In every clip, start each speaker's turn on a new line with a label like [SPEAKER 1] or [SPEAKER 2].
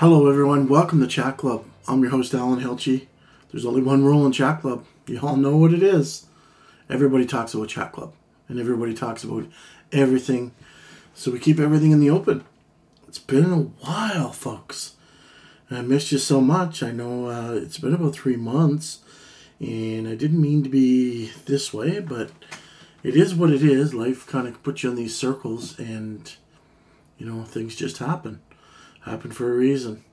[SPEAKER 1] Hello, everyone. Welcome to Chat Club. I'm your host, Alan Hilchey. There's only one rule in Chat Club. You all know what it is. Everybody talks about Chat Club, and everybody talks about everything. So we keep everything in the open. It's been a while, folks. I missed you so much. I know uh, it's been about three months, and I didn't mean to be this way, but it is what it is. Life kind of puts you in these circles, and you know things just happen. Happen for a reason.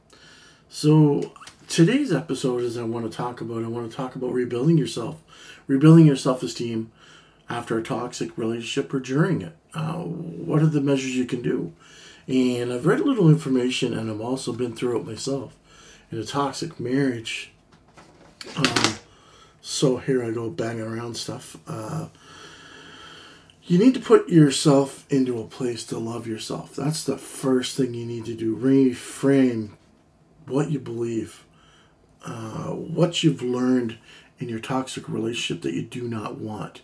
[SPEAKER 1] So today's episode is I want to talk about. I want to talk about rebuilding yourself, rebuilding your self-esteem after a toxic relationship or during it. Uh, what are the measures you can do? And I've read a little information, and I've also been through it myself in a toxic marriage. Um, so here I go banging around stuff. Uh, you need to put yourself into a place to love yourself. That's the first thing you need to do. Reframe what you believe, uh, what you've learned in your toxic relationship that you do not want.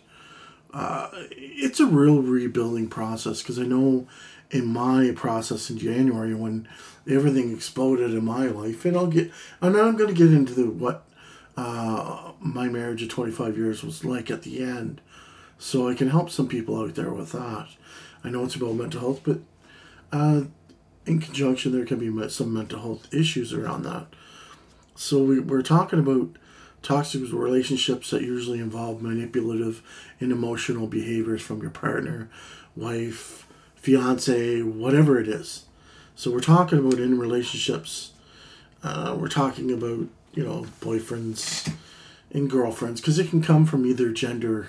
[SPEAKER 1] Uh, it's a real rebuilding process because I know in my process in January when everything exploded in my life, and I'll get, and I'm going to get into the, what uh, my marriage of 25 years was like at the end so I can help some people out there with that. I know it's about mental health, but uh, in conjunction, there can be some mental health issues around that. So we, we're talking about toxic relationships that usually involve manipulative and emotional behaviors from your partner, wife, fiance, whatever it is. So we're talking about in relationships. Uh, we're talking about you know boyfriends and girlfriends because it can come from either gender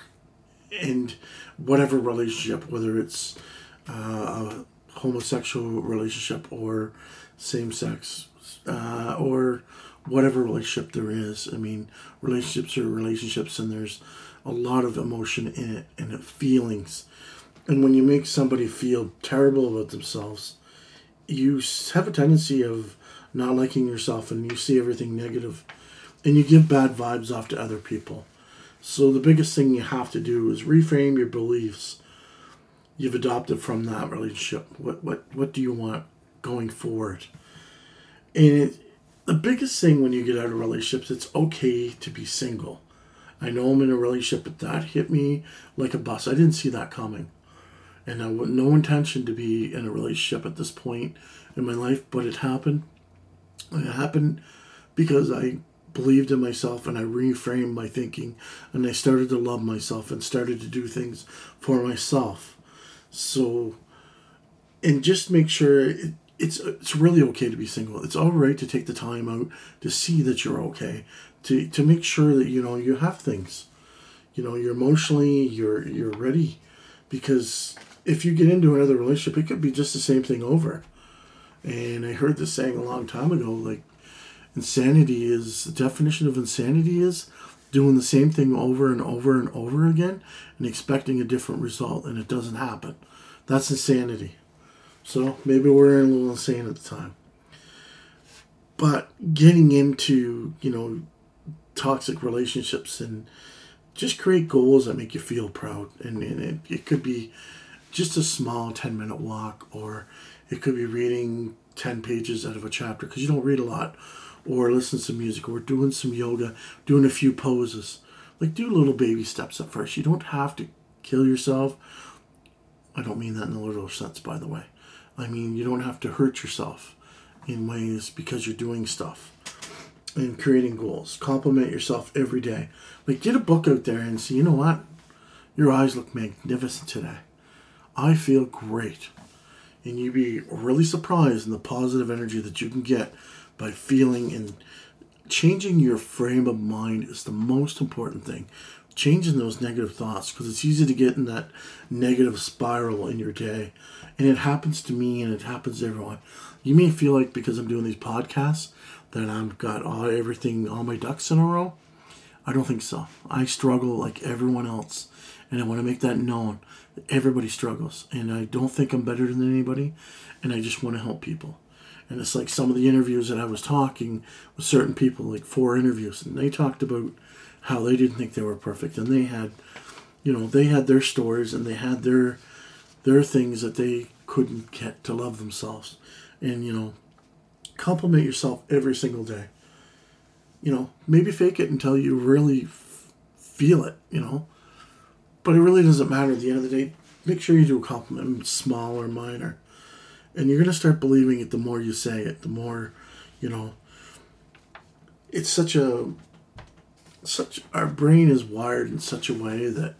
[SPEAKER 1] and whatever relationship, whether it's uh, a homosexual relationship or same sex uh, or whatever relationship there is. I mean, relationships are relationships, and there's a lot of emotion in it and feelings. And when you make somebody feel terrible about themselves, you have a tendency of not liking yourself and you see everything negative and you give bad vibes off to other people. So the biggest thing you have to do is reframe your beliefs you've adopted from that relationship. What what what do you want going forward? And it, the biggest thing when you get out of relationships, it's okay to be single. I know I'm in a relationship, but that hit me like a bus. I didn't see that coming. And I had no intention to be in a relationship at this point in my life, but it happened. It happened because I believed in myself and I reframed my thinking and I started to love myself and started to do things for myself. So, and just make sure it, it's it's really okay to be single. It's all right to take the time out to see that you're okay, to to make sure that you know you have things, you know, you're emotionally you're you're ready, because if you get into another relationship, it could be just the same thing over. And I heard this saying a long time ago, like Insanity is the definition of insanity is doing the same thing over and over and over again and expecting a different result and it doesn't happen. That's insanity. So maybe we're a little insane at the time. But getting into, you know, toxic relationships and just create goals that make you feel proud. And, and it, it could be just a small 10 minute walk or it could be reading 10 pages out of a chapter because you don't read a lot or listen to some music or doing some yoga, doing a few poses. Like do little baby steps at first. You don't have to kill yourself. I don't mean that in a literal sense, by the way. I mean you don't have to hurt yourself in ways because you're doing stuff and creating goals. Compliment yourself every day. Like get a book out there and see, you know what? Your eyes look magnificent today. I feel great. And you'd be really surprised in the positive energy that you can get by feeling and changing your frame of mind is the most important thing. Changing those negative thoughts because it's easy to get in that negative spiral in your day. And it happens to me and it happens to everyone. You may feel like because I'm doing these podcasts that I've got all everything, all my ducks in a row. I don't think so. I struggle like everyone else. And I want to make that known. Everybody struggles. And I don't think I'm better than anybody. And I just want to help people. And it's like some of the interviews that I was talking with certain people, like four interviews, and they talked about how they didn't think they were perfect, and they had, you know, they had their stories and they had their their things that they couldn't get to love themselves, and you know, compliment yourself every single day. You know, maybe fake it until you really f- feel it, you know. But it really doesn't matter at the end of the day. Make sure you do a compliment, small or minor. And you're going to start believing it the more you say it, the more, you know. It's such a. Such our brain is wired in such a way that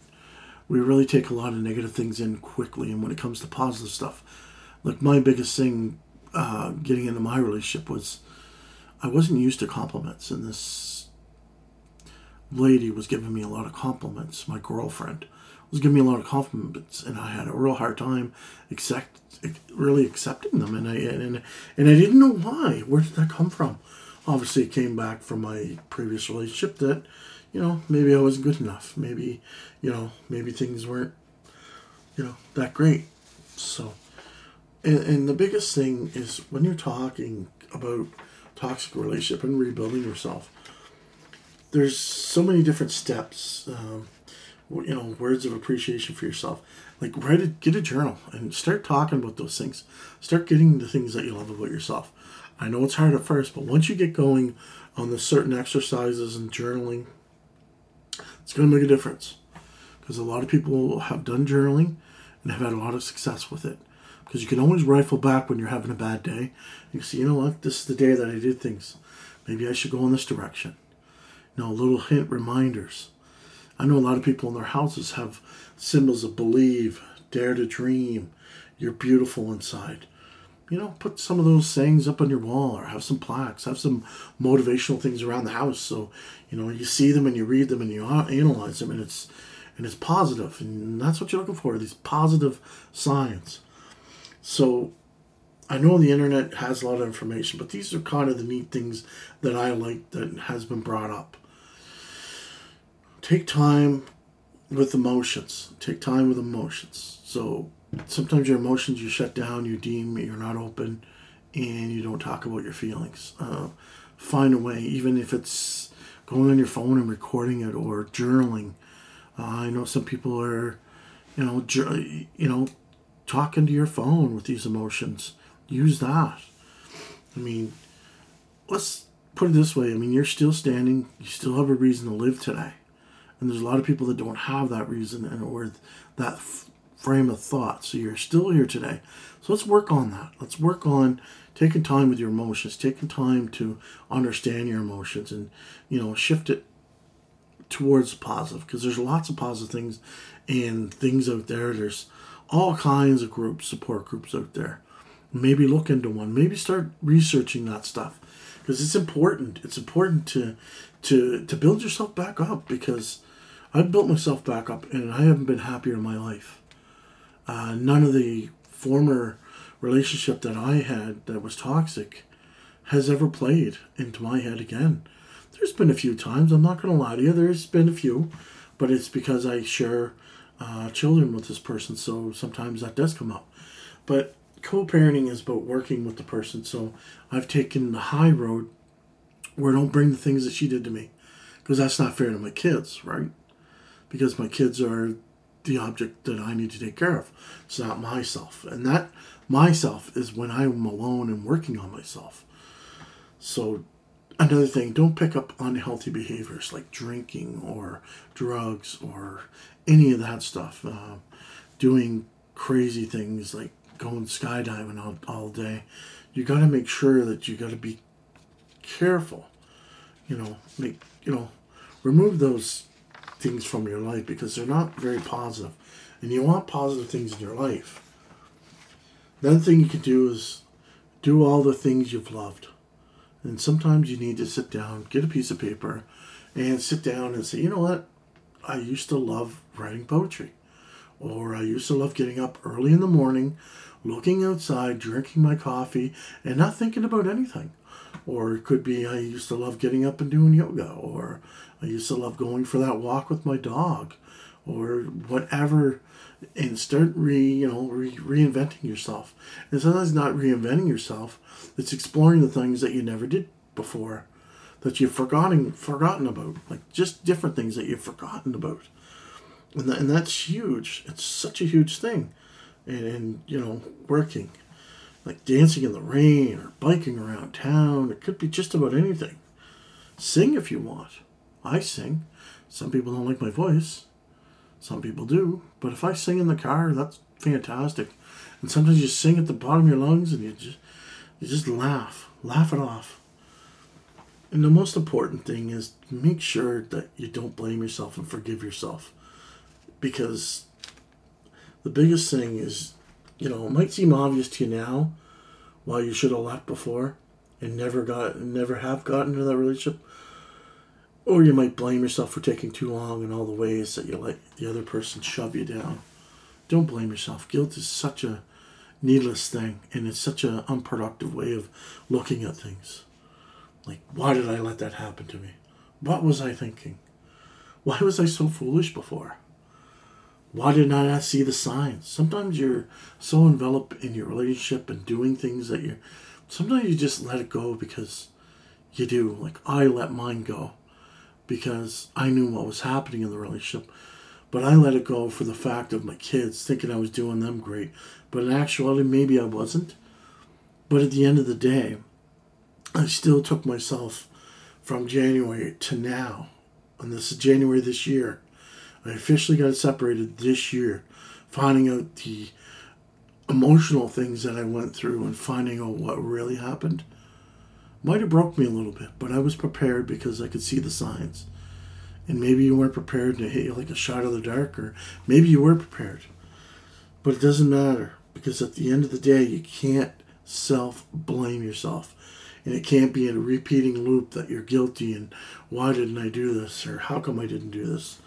[SPEAKER 1] we really take a lot of negative things in quickly. And when it comes to positive stuff, like my biggest thing uh, getting into my relationship was I wasn't used to compliments, and this lady was giving me a lot of compliments. My girlfriend was giving me a lot of compliments, and I had a real hard time accept, really accepting them, and I and and I didn't know why. Where did that come from? Obviously, it came back from my previous relationship that, you know, maybe I wasn't good enough. Maybe, you know, maybe things weren't, you know, that great. So, and, and the biggest thing is when you're talking about toxic relationship and rebuilding yourself, there's so many different steps. Um, you know, words of appreciation for yourself. Like write it, get a journal and start talking about those things. Start getting the things that you love about yourself. I know it's hard at first, but once you get going on the certain exercises and journaling, it's going to make a difference. Because a lot of people have done journaling and have had a lot of success with it. Because you can always rifle back when you're having a bad day. You see, you know what, this is the day that I did things. Maybe I should go in this direction. You know, little hint reminders. I know a lot of people in their houses have symbols of believe, dare to dream, you're beautiful inside you know, put some of those sayings up on your wall or have some plaques, have some motivational things around the house. So, you know, you see them and you read them and you analyze them and it's, and it's positive and that's what you're looking for, these positive signs. So I know the internet has a lot of information, but these are kind of the neat things that I like that has been brought up. Take time with emotions. Take time with emotions. So sometimes your emotions you shut down, you deem you're not open, and you don't talk about your feelings. Uh, find a way, even if it's going on your phone and recording it or journaling. Uh, I know some people are, you know, ju- you know, talking to your phone with these emotions. Use that. I mean, let's put it this way. I mean, you're still standing. You still have a reason to live today, and there's a lot of people that don't have that reason and or that f- frame of thought. So you're still here today. So let's work on that. Let's work on taking time with your emotions, taking time to understand your emotions and, you know, shift it towards positive because there's lots of positive things and things out there. There's all kinds of groups, support groups out there. Maybe look into one. Maybe start researching that stuff because it's important. It's important to to to build yourself back up because I've built myself back up and I haven't been happier in my life. Uh, none of the former relationship that I had that was toxic has ever played into my head again. There's been a few times, I'm not going to lie to you, there's been a few, but it's because I share uh, children with this person, so sometimes that does come up. But co parenting is about working with the person, so I've taken the high road where I don't bring the things that she did to me because that's not fair to my kids, right? Because my kids are the object that I need to take care of. It's not myself. And that myself is when I'm alone and working on myself. So, another thing, don't pick up unhealthy behaviors like drinking or drugs or any of that stuff. Uh, doing crazy things like going skydiving all, all day. You got to make sure that you got to be careful. You know, make, you know, remove those things from your life because they're not very positive. And you want positive things in your life. Another thing you can do is do all the things you've loved. And sometimes you need to sit down, get a piece of paper, and sit down and say, you know what? I used to love writing poetry. Or I used to love getting up early in the morning, looking outside, drinking my coffee, and not thinking about anything. Or it could be I used to love getting up and doing yoga. Or I used to love going for that walk with my dog, or whatever, and start re you know re- reinventing yourself. And sometimes not reinventing yourself; it's exploring the things that you never did before, that you've forgotten forgotten about, like just different things that you've forgotten about, and and that's huge. It's such a huge thing, and, and you know working. Like dancing in the rain or biking around town. It could be just about anything. Sing if you want. I sing. Some people don't like my voice. Some people do. But if I sing in the car, that's fantastic. And sometimes you sing at the bottom of your lungs and you just you just laugh. Laugh it off. And the most important thing is make sure that you don't blame yourself and forgive yourself. Because the biggest thing is, you know, it might seem obvious to you now why you should have left before and never got never have gotten into that relationship. Or you might blame yourself for taking too long and all the ways that you let the other person shove you down. Don't blame yourself. Guilt is such a needless thing and it's such an unproductive way of looking at things. Like, why did I let that happen to me? What was I thinking? Why was I so foolish before? Why did I not see the signs? Sometimes you're so enveloped in your relationship and doing things that you're. Sometimes you just let it go because you do. Like, I let mine go because I knew what was happening in the relationship. But I let it go for the fact of my kids, thinking I was doing them great. But in actuality, maybe I wasn't. But at the end of the day, I still took myself from January to now, and this is January this year. I officially got separated this year, finding out the emotional things that I went through and finding out what really happened. Might have broke me a little bit, but I was prepared because I could see the signs. And maybe you weren't prepared to hit you like a shot of the dark, or maybe you were prepared. But it doesn't matter because at the end of the day, you can't self blame yourself and it can't be in a repeating loop that you're guilty and why didn't I do this or how come I didn't do this.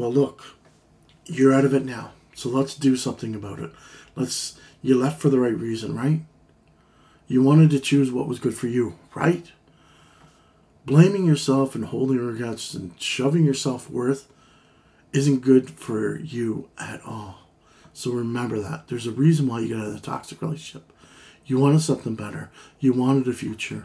[SPEAKER 1] Well, look, you're out of it now, so let's do something about it. Let's. You left for the right reason, right? You wanted to choose what was good for you, right? Blaming yourself and holding regrets and shoving your self worth isn't good for you at all. So remember that. There's a reason why you got out of the toxic relationship. You wanted something better. You wanted a future.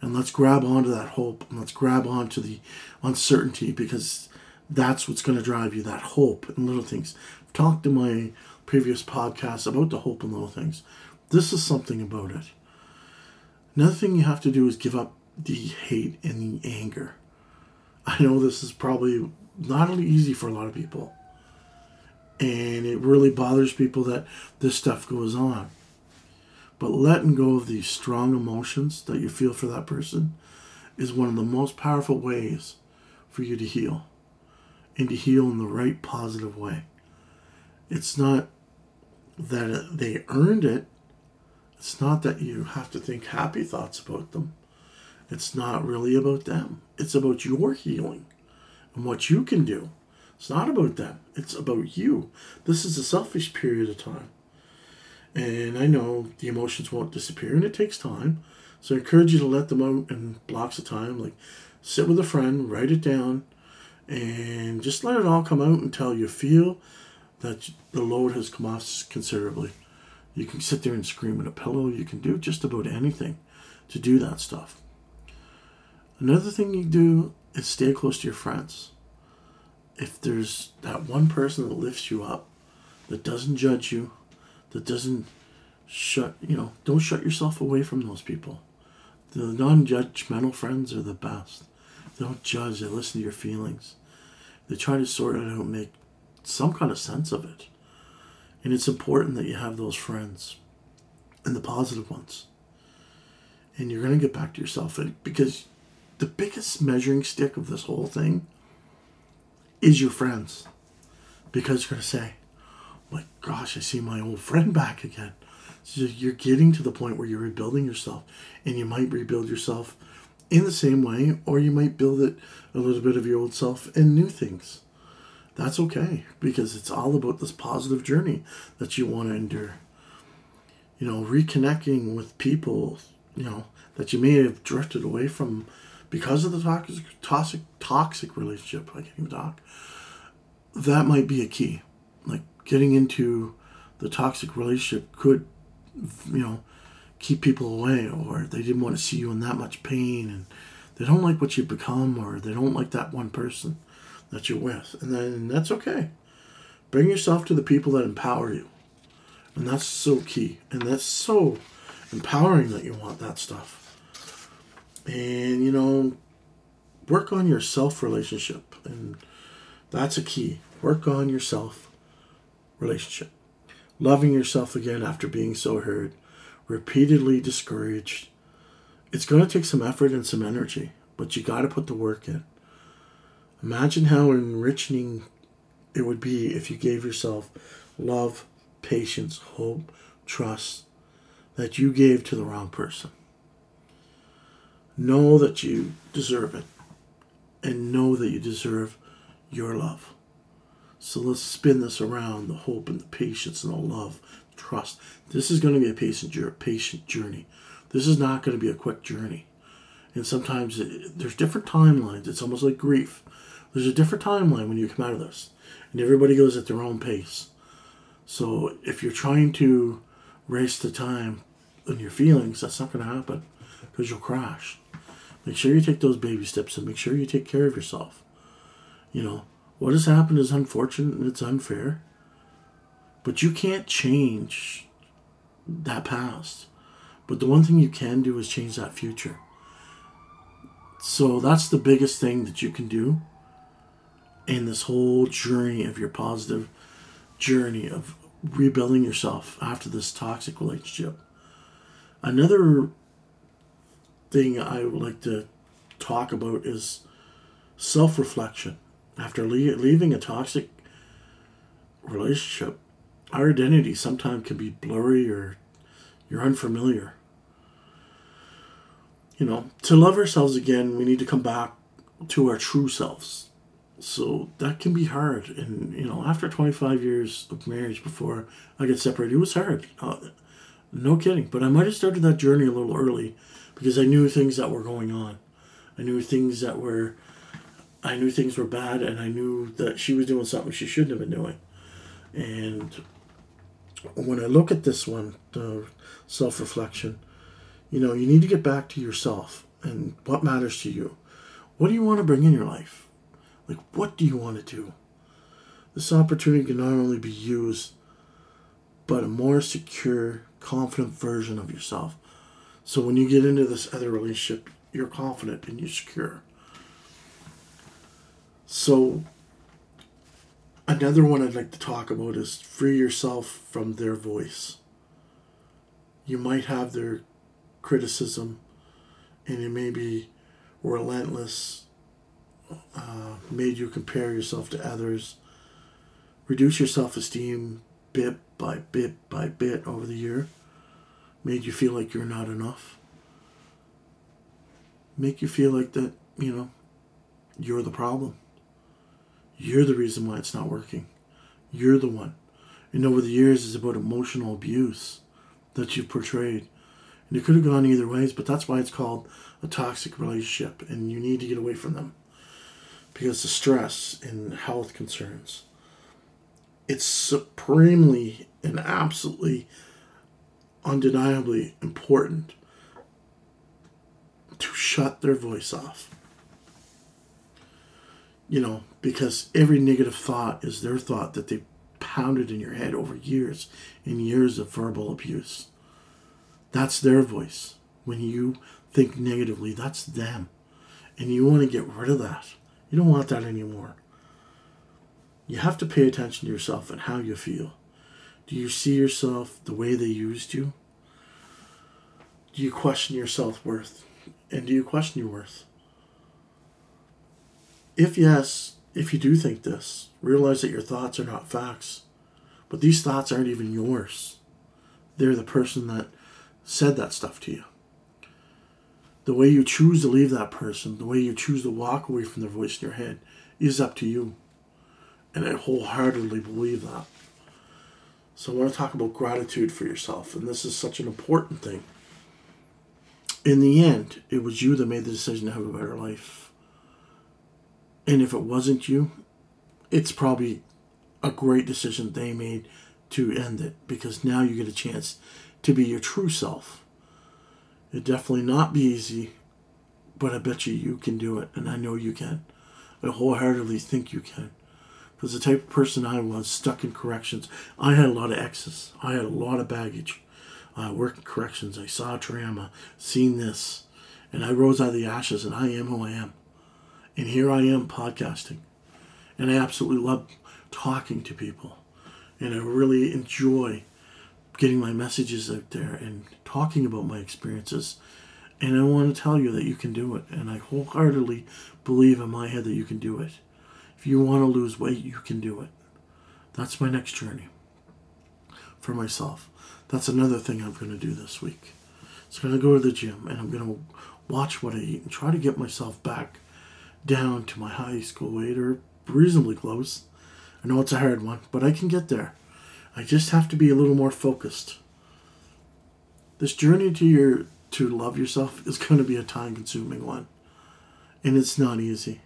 [SPEAKER 1] And let's grab onto that hope and let's grab onto the uncertainty because that's what's going to drive you that hope and little things. I've talked in my previous podcast about the hope and little things. This is something about it. Another thing you have to do is give up the hate and the anger. I know this is probably not only easy for a lot of people. And it really bothers people that this stuff goes on. But letting go of these strong emotions that you feel for that person is one of the most powerful ways for you to heal and to heal in the right positive way. It's not that they earned it, it's not that you have to think happy thoughts about them. It's not really about them. It's about your healing and what you can do. It's not about them. It's about you. This is a selfish period of time. And I know the emotions won't disappear and it takes time. So I encourage you to let them out in blocks of time. Like sit with a friend, write it down, and just let it all come out until you feel that the load has come off considerably. You can sit there and scream at a pillow. You can do just about anything to do that stuff. Another thing you do is stay close to your friends. If there's that one person that lifts you up, that doesn't judge you, that doesn't shut you know don't shut yourself away from those people the non-judgmental friends are the best they don't judge they listen to your feelings they try to sort it out make some kind of sense of it. And it's important that you have those friends and the positive ones. And you're going to get back to yourself. Because the biggest measuring stick of this whole thing is your friends. Because you're going to say oh my gosh, I see my old friend back again. So you're getting to the point where you're rebuilding yourself, and you might rebuild yourself in the same way, or you might build it a little bit of your old self and new things. That's okay because it's all about this positive journey that you want to endure. You know, reconnecting with people, you know, that you may have drifted away from because of the toxic, toxic, toxic relationship. I can't even talk. That might be a key. Like getting into the toxic relationship could, you know, keep people away, or they didn't want to see you in that much pain, and they don't like what you've become, or they don't like that one person that you're with, and then that's okay. Bring yourself to the people that empower you, And that's so key. And that's so empowering that you want that stuff. And, you know, work on your self relationship. And that's a key. Work on yourself relationship. Loving yourself again after being so hurt, repeatedly discouraged. It's going to take some effort and some energy, but you got to put the work in. Imagine how enriching it would be if you gave yourself love, patience, hope, trust that you gave to the wrong person. Know that you deserve it and know that you deserve your love. So let's spin this around the hope and the patience and the love, trust. This is going to be a patient, patient journey. This is not going to be a quick journey. And sometimes it, there's different timelines. It's almost like grief. There's a different timeline when you come out of this, and everybody goes at their own pace. So if you're trying to race the time in your feelings, that's not going to happen because you'll crash. Make sure you take those baby steps and make sure you take care of yourself. You know, what has happened is unfortunate and it's unfair, but you can't change that past. But the one thing you can do is change that future. So that's the biggest thing that you can do in this whole journey of your positive journey of rebuilding yourself after this toxic relationship. Another thing I would like to talk about is self reflection. After le- leaving a toxic relationship, our identity sometimes can be blurry or you're unfamiliar. You know, to love ourselves again, we need to come back to our true selves. So that can be hard. And, you know, after 25 years of marriage before I get separated, it was hard. Uh, no kidding. But I might have started that journey a little early because I knew things that were going on. I knew things that were, I knew things were bad, and I knew that she was doing something she shouldn't have been doing. And when I look at this one, the self reflection, you know, you need to get back to yourself and what matters to you. What do you want to bring in your life? Like, what do you want to do? This opportunity can not only be used, but a more secure, confident version of yourself so when you get into this other relationship, you're confident and you're secure. So another one I'd like to talk about is free yourself from their voice. You might have their criticism and it may be relentless, uh, made you compare yourself to others, reduce your self esteem bit by bit by bit over the year made you feel like you're not enough, make you feel like that, you know, you're the problem. You're the reason why it's not working. You're the one. And over the years, it's about emotional abuse that you've portrayed. And it could have gone either ways, but that's why it's called a toxic relationship. And you need to get away from them because the stress and health concerns. It's supremely and absolutely undeniably important to shut their voice off. You know, because every negative thought is their thought that they pounded in your head over years and years of verbal abuse. That's their voice. When you think negatively, that's them. And you want to get rid of that. You don't want that anymore. You have to pay attention to yourself and how you feel. Do you see yourself the way they used you? Do you question your self worth? And do you question your worth? If yes, if you do think this, realize that your thoughts are not facts. But these thoughts aren't even yours. They're the person that said that stuff to you. The way you choose to leave that person, the way you choose to walk away from their voice in your head, is up to you. And I wholeheartedly believe that. So I want to talk about gratitude for yourself, and this is such an important thing. In the end, it was you that made the decision to have a better life. And if it wasn't you, it's probably a great decision they made to end it because now you get a chance to be your true self. It definitely not be easy, but I bet you you can do it, and I know you can. I wholeheartedly think you can Because the type of person I was, stuck in corrections, I had a lot of excess. I had a lot of baggage. I worked in corrections. I saw trauma, seen this, and I rose out of the ashes, and I am who I am. And here I am podcasting. And I absolutely love talking to people. And I really enjoy getting my messages out there and talking about my experiences. And I want to tell you that you can do it. And I wholeheartedly believe in my head that you can do it. If you want to lose weight, you can do it. That's my next journey for myself. That's another thing I'm going to do this week. I'm going to go to the gym and I'm going to watch what I eat and try to get myself back down to my high school weight or reasonably close. I know it's a hard one, but I can get there. I just have to be a little more focused. This journey to your to love yourself is going to be a time consuming one. And it's not easy.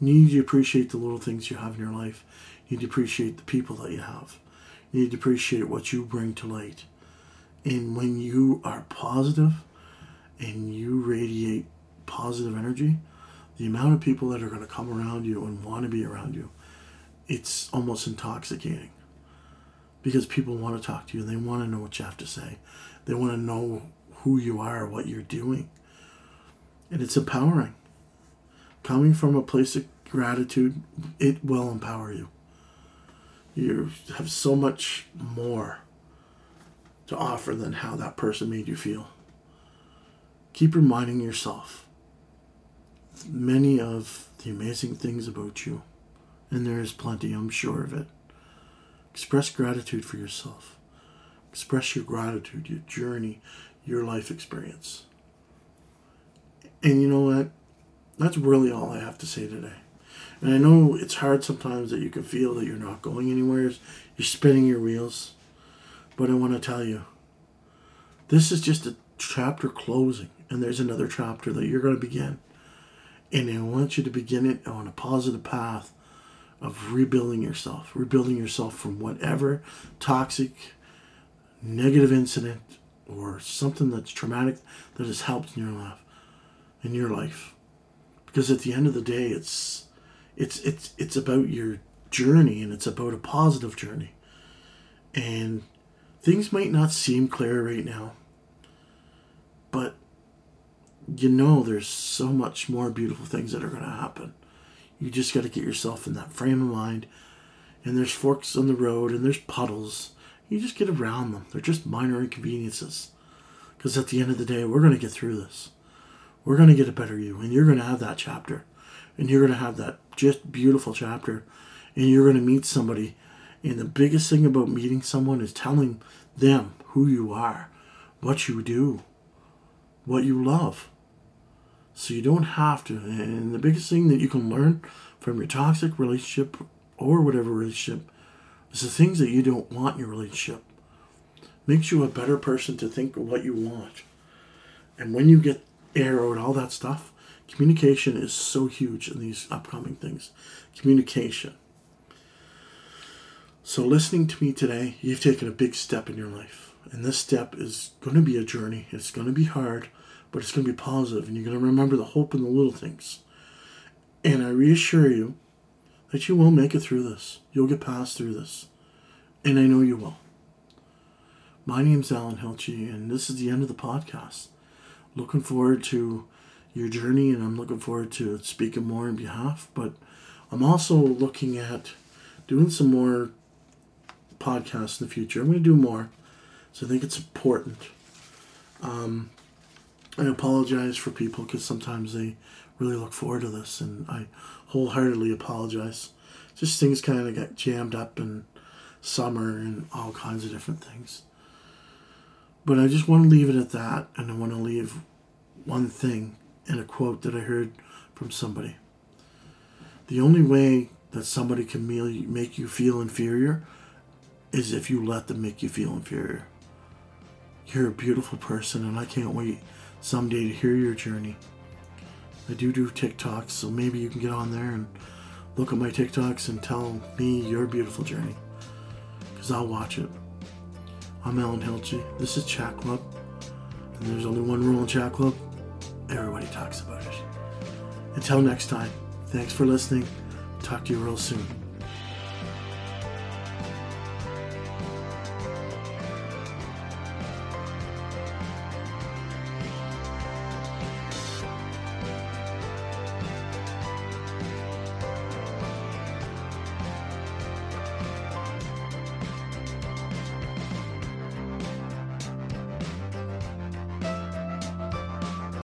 [SPEAKER 1] You need to appreciate the little things you have in your life. You need to appreciate the people that you have. You need to appreciate what you bring to light. And when you are positive and you radiate positive energy, the amount of people that are going to come around you and want to be around you, it's almost intoxicating. Because people want to talk to you, they want to know what you have to say. They want to know who you are, what you're doing. And it's empowering. Coming from a place of gratitude, it will empower you. You have so much more to offer than how that person made you feel. Keep reminding yourself many of the amazing things about you, and there is plenty, I'm sure of it. Express gratitude for yourself. Express your gratitude, your journey, your life experience. And you know what? That's really all I have to say today. And I know it's hard sometimes that you can feel that you're not going anywhere, you're spinning your wheels. But I want to tell you, this is just a chapter closing, and there's another chapter that you're going to begin. And I want you to begin it on a positive path of rebuilding yourself, rebuilding yourself from whatever toxic, negative incident or something that's traumatic that has helped in your life in your life. Because at the end of the day it's it's it's it's about your journey and it's about a positive journey. And things might not seem clear right now but you know there's so much more beautiful things that are going to happen. You just got to get yourself in that frame of mind. And there's forks on the road and there's puddles. You just get around them. They're just minor inconveniences. Because at the end of the day we're going to get through this. We're going to get a better you and you're going to have that chapter. And you're going to have that just beautiful chapter. And you're going to meet somebody. And the biggest thing about meeting someone is telling them who you are what you do what you love so you don't have to and the biggest thing that you can learn from your toxic relationship or whatever relationship is the things that you don't want in your relationship makes you a better person to think of what you want and when you get arrow and all that stuff. Communication is so huge in these upcoming things. Communication. So, listening to me today, you've taken a big step in your life. And this step is going to be a journey. It's going to be hard, but it's going to be positive, And you're going to remember the hope in the little things. And I reassure you that you will make it through this. You'll get past through this. And I know you will. My name's Alan Hilchey, and this is the end of the podcast looking forward to your journey and I'm looking forward to speaking more in behalf. But I'm also looking at doing some more podcasts in the future. I'm going to do more. So I think it's important. Um, I apologize for people because sometimes they really look forward to this, and I wholeheartedly apologize. Just things kind of got jammed up in summer and all kinds of different things. But I just want to leave it at that, and I want to leave one thing in a quote that I heard from somebody. The only way that somebody can make you feel inferior is if you let them make you feel inferior. You're a beautiful person, and I can't wait someday to hear your journey. I do do TikToks, so maybe you can get on there and look at my TikToks and tell me your beautiful journey. Because I'll watch it. I'm Alan Hilchey. This is Chat Club. And there's only one rule in Chat Club everybody talks about it. Until next time, thanks for listening. Talk to you real soon.